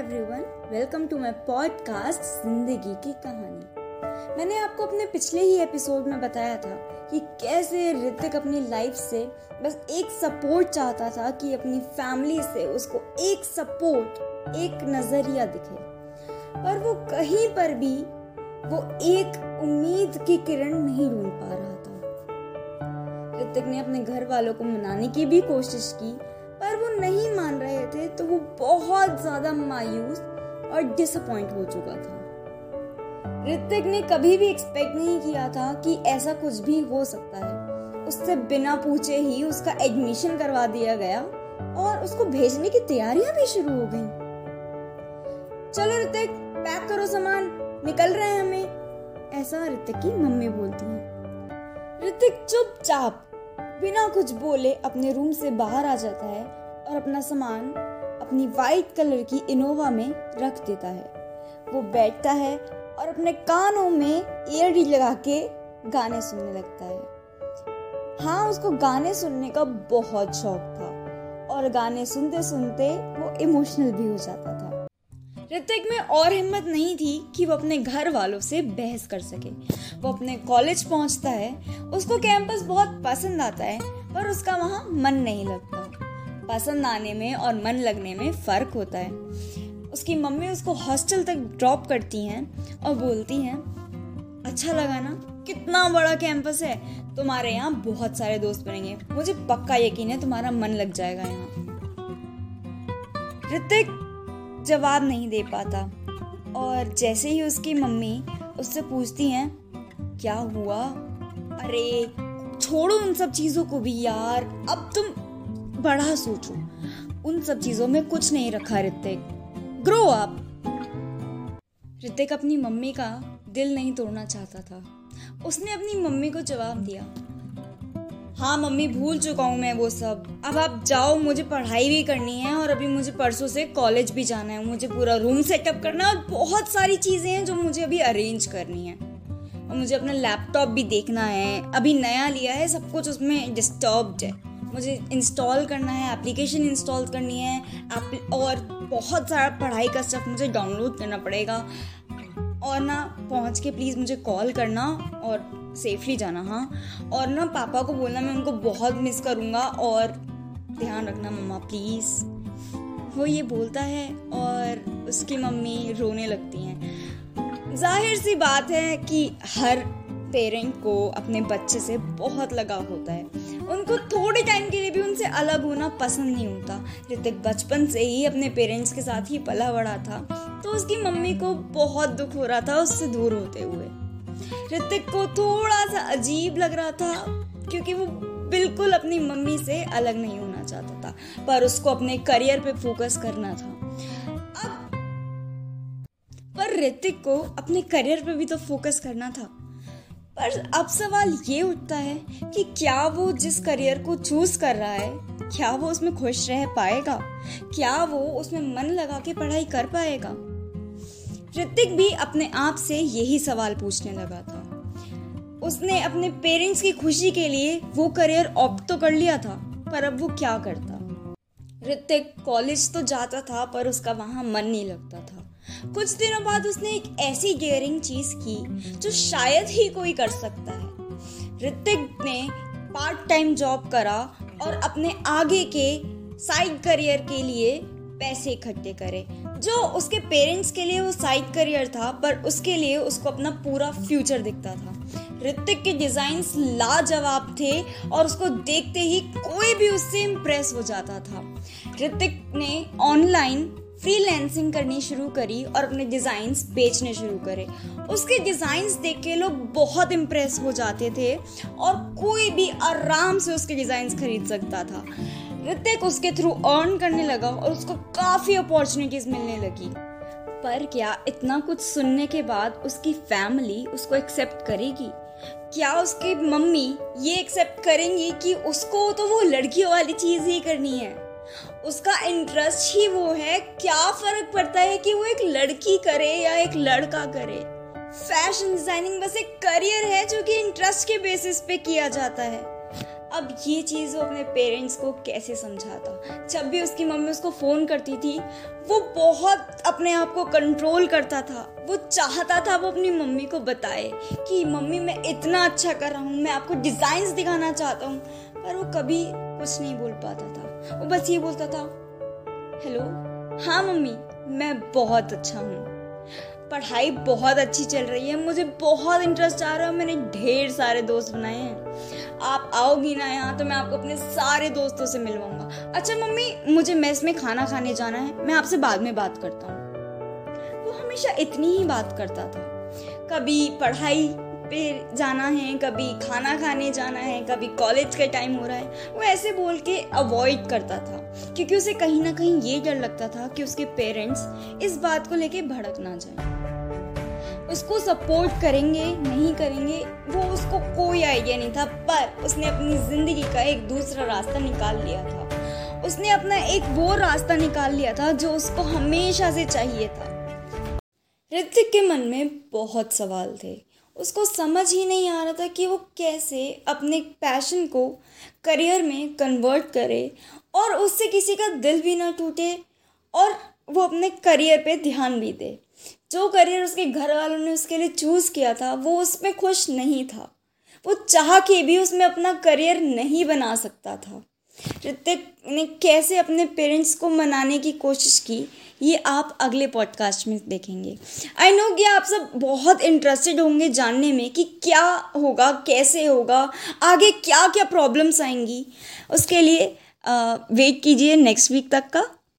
Everyone welcome to my podcast ज़िंदगी की कहानी मैंने आपको अपने पिछले ही एपिसोड में बताया था कि कैसे ऋतिक अपनी लाइफ से बस एक सपोर्ट चाहता था कि अपनी फैमिली से उसको एक सपोर्ट एक नज़रिया दिखे। पर वो कहीं पर भी वो एक उम्मीद की किरण नहीं ढूंढ पा रहा था। ऋतिक ने अपने घर वालों को मनाने की भी कोशिश की पर वो नहीं मान रहे थे तो वो बहुत ज़्यादा मायूस और डिसअपॉइंट हो चुका था। ऋतिक ने कभी भी एक्सपेक्ट नहीं किया था कि ऐसा कुछ भी हो सकता है। उससे बिना पूछे ही उसका एडमिशन करवा दिया गया और उसको भेजने की तैयारियाँ भी शुरू हो गई। चलो ऋतिक पैक करो सामान, निकल रहे हैं हमें। ऐसा ऋतिक की मम्मी बोलती है। ऋतिक चुपचाप, बिना कुछ बोले अपने रूम से बाहर आ जाता है और अपना सामान अपनी वाइट कलर की इनोवा में रख देता है। वो बैठता है और अपने कानों में ईयर लगा के गाने सुनने लगता है। हाँ उसको गाने सुनने का बहुत शौक था और गाने सुनते सुनते वो इमोशनल भी हो जाता था। ऋतिक में और हिम्मत नहीं थी कि वो अपने घर वालों से बहस कर सके। वो अपने कॉलेज पहुँचता है, उसको कैंपस बहुत पसंद आता है, पर उसका वहाँ मन नहीं लगता। पसंद आने में और मन लगने में फ़र्क होता है। उसकी मम्मी उसको हॉस्टल तक ड्रॉप करती हैं और बोलती हैं अच्छा लगा ना, कितना बड़ा कैंपस है, तुम्हारे यहाँ बहुत सारे दोस्त बनेंगे। मुझे पक्का यकीन है तुम्हारा मन लग जाएगा यहाँ। ऋतिक जवाब नहीं दे पाता और जैसे ही उसकी मम्मी उससे पूछती हैं, क्या हुआ? अरे, छोड़ो उन सब चीज़ों को भी यार, अब तुम बड़ा सोचो। उन सब चीज़ों में कुछ नहीं रखा ऋतिक ग्रो अप। ऋतिक अपनी मम्मी का दिल नहीं तोड़ना चाहता था। उसने अपनी मम्मी को जवाब दिया हाँ मम्मी, भूल चुका हूँ मैं वो सब। अब आप जाओ, मुझे पढ़ाई भी करनी है और अभी मुझे परसों से कॉलेज भी जाना है। मुझे पूरा रूम सेटअप करना है और बहुत सारी चीज़ें हैं जो मुझे अभी अरेंज करनी है। और मुझे अपना लैपटॉप भी देखना है। अभी नया लिया है, सब कुछ उसमें डिस्टर्ब्ड है। मुझे इंस्टॉल करना है एप्लीकेशन इंस्टॉल करनी है और बहुत सारा पढ़ाई का स्टफ़ मुझे डाउनलोड करना पड़ेगा। और ना पहुँच के प्लीज़ मुझे कॉल करना और सेफली जाना हाँ। और ना पापा को बोलना, मैं उनको बहुत मिस करूँगा और ध्यान रखना मम्मा प्लीज़ वो ये बोलता है और उसकी मम्मी रोने लगती हैं। ज़ाहिर सी बात है कि हर पेरेंट को अपने बच्चे से बहुत लगाव होता है। उनको थोड़े टाइम के लिए भी उनसे अलग होना पसंद नहीं होता। ऋतिक बचपन से ही अपने पेरेंट्स के साथ ही पला बड़ा था तो उसकी मम्मी को बहुत दुख हो रहा था उससे दूर होते हुए। ऋतिक को थोड़ा सा अजीब लग रहा था, क्योंकि वो बिल्कुल अपनी मम्मी से अलग नहीं होना चाहता था, पर उसको अपने करियर पे फोकस करना था। अब, पर ऋतिक को अपने करियर पे भी तो फोकस करना था। पर अब सवाल ये उठता है कि क्या वो जिस करियर को चूज़ कर रहा है, क्या वो उसमें खुश रह पाएगा? क्या वो उसमें मन लगा के पढ़ाई कर पाएगा? ऋतिक भी अपने आप से यही सवाल पूछने लगा था। उसने अपने पेरेंट्स की खुशी के लिए वो करियर ऑप्ट तो कर लिया था, पर अब वो क्या करता? ऋतिक कॉलेज तो जाता था, पर उसका वहाँ मन नहीं लगता था। कुछ दिनों बाद उसने एक ऐसी डेयरिंग चीज़ की, जो शायद ही कोई कर सकता है। ऋतिक ने पार्ट टाइम जॉब करा और अपने आगे के साइड करियर के लिए पैसे इकट्ठे करे, जो उसके पेरेंट्स के लिए वो साइड करियर था, पर उसके लिए उसको अपना पूरा फ्यूचर दिखता था। ऋतिक के डिज़ाइन लाजवाब थे और उसको देखते ही कोई भी उससे इम्प्रेस हो जाता था। ऋतिक ने ऑनलाइन फ्रीलैंसिंग करनी शुरू करी और अपने डिज़ाइंस बेचने शुरू करे। उसके डिज़ाइंस देख के लोग बहुत इम्प्रेस हो जाते थे और कोई भी आराम से उसके डिज़ाइंस खरीद सकता था। ऋतिक उसके थ्रू अर्न करने लगा और उसको काफ़ी अपॉर्चुनिटीज़ मिलने लगी। पर क्या इतना कुछ सुनने के बाद उसकी फैमिली उसको एक्सेप्ट करेगी? क्या उसकी मम्मी ये एक्सेप्ट करेंगी कि उसको तो वो लड़कियों वाली चीज़ ही करनी है? उसका इंटरेस्ट ही वो है, क्या फ़र्क पड़ता है कि वो एक लड़की करे या एक लड़का करे? फ़ैशन डिज़ाइनिंग बस एक करियर है जो कि इंटरेस्ट के बेसिस पे किया जाता है। अब ये चीज़ वो अपने पेरेंट्स को कैसे समझाता? जब भी उसकी मम्मी उसको फ़ोन करती थी, वो बहुत अपने आप को कंट्रोल करता था। वो चाहता था वो अपनी मम्मी को बताए कि, मम्मी, मैं इतना अच्छा कर रहा हूँ, मैं आपको डिज़ाइंस दिखाना चाहता हूँ। पर वो कभी कुछ नहीं बोल पाता था। वो बस ये बोलता था हेलो हाँ मम्मी, मैं बहुत अच्छा हूँ। पढ़ाई बहुत अच्छी चल रही है, मुझे बहुत इंटरेस्ट आ रहा है, मैंने ढेर सारे दोस्त बनाए हैं। आप आओगी ना यहाँ तो मैं आपको अपने सारे दोस्तों से मिलवाऊँगा। अच्छा मम्मी, मुझे मेस में खाना खाने जाना है, मैं आपसे बाद में बात करता हूँ। वो हमेशा इतनी ही बात करता था। कभी पढ़ाई पे जाना है, कभी खाना खाने जाना है, कभी कॉलेज का टाइम हो रहा है, वो ऐसे बोल के अवॉइड करता था। क्योंकि उसे कहीं ना कहीं ये डर लगता था कि उसके पेरेंट्स इस बात को लेके भड़क ना जाए। उसको सपोर्ट करेंगे, नहीं करेंगे, वो उसको कोई आइडिया नहीं था, पर उसने अपनी ज़िंदगी का एक दूसरा रास्ता निकाल लिया था। उसने अपना एक वो रास्ता निकाल लिया था जो उसको हमेशा से चाहिए था। ऋतिक के मन में बहुत सवाल थे। उसको समझ ही नहीं आ रहा था कि वो कैसे अपने पैशन को करियर में कन्वर्ट करे और उससे किसी का दिल भी ना टूटे और वो अपने करियर पे ध्यान भी दे। जो करियर उसके घर वालों ने उसके लिए चूज़ किया था, वो उसमें खुश नहीं था। वो चाह के भी उसमें अपना करियर नहीं बना सकता था। ऋतिक ने कैसे अपने पेरेंट्स को मनाने की कोशिश की, ये आप अगले पॉडकास्ट में देखेंगे। आई नो कि आप सब बहुत इंटरेस्टेड होंगे जानने में कि क्या होगा, कैसे होगा, आगे क्या क्या प्रॉब्लम्स आएँगी। उसके लिए वेट कीजिए नेक्स्ट वीक तक का।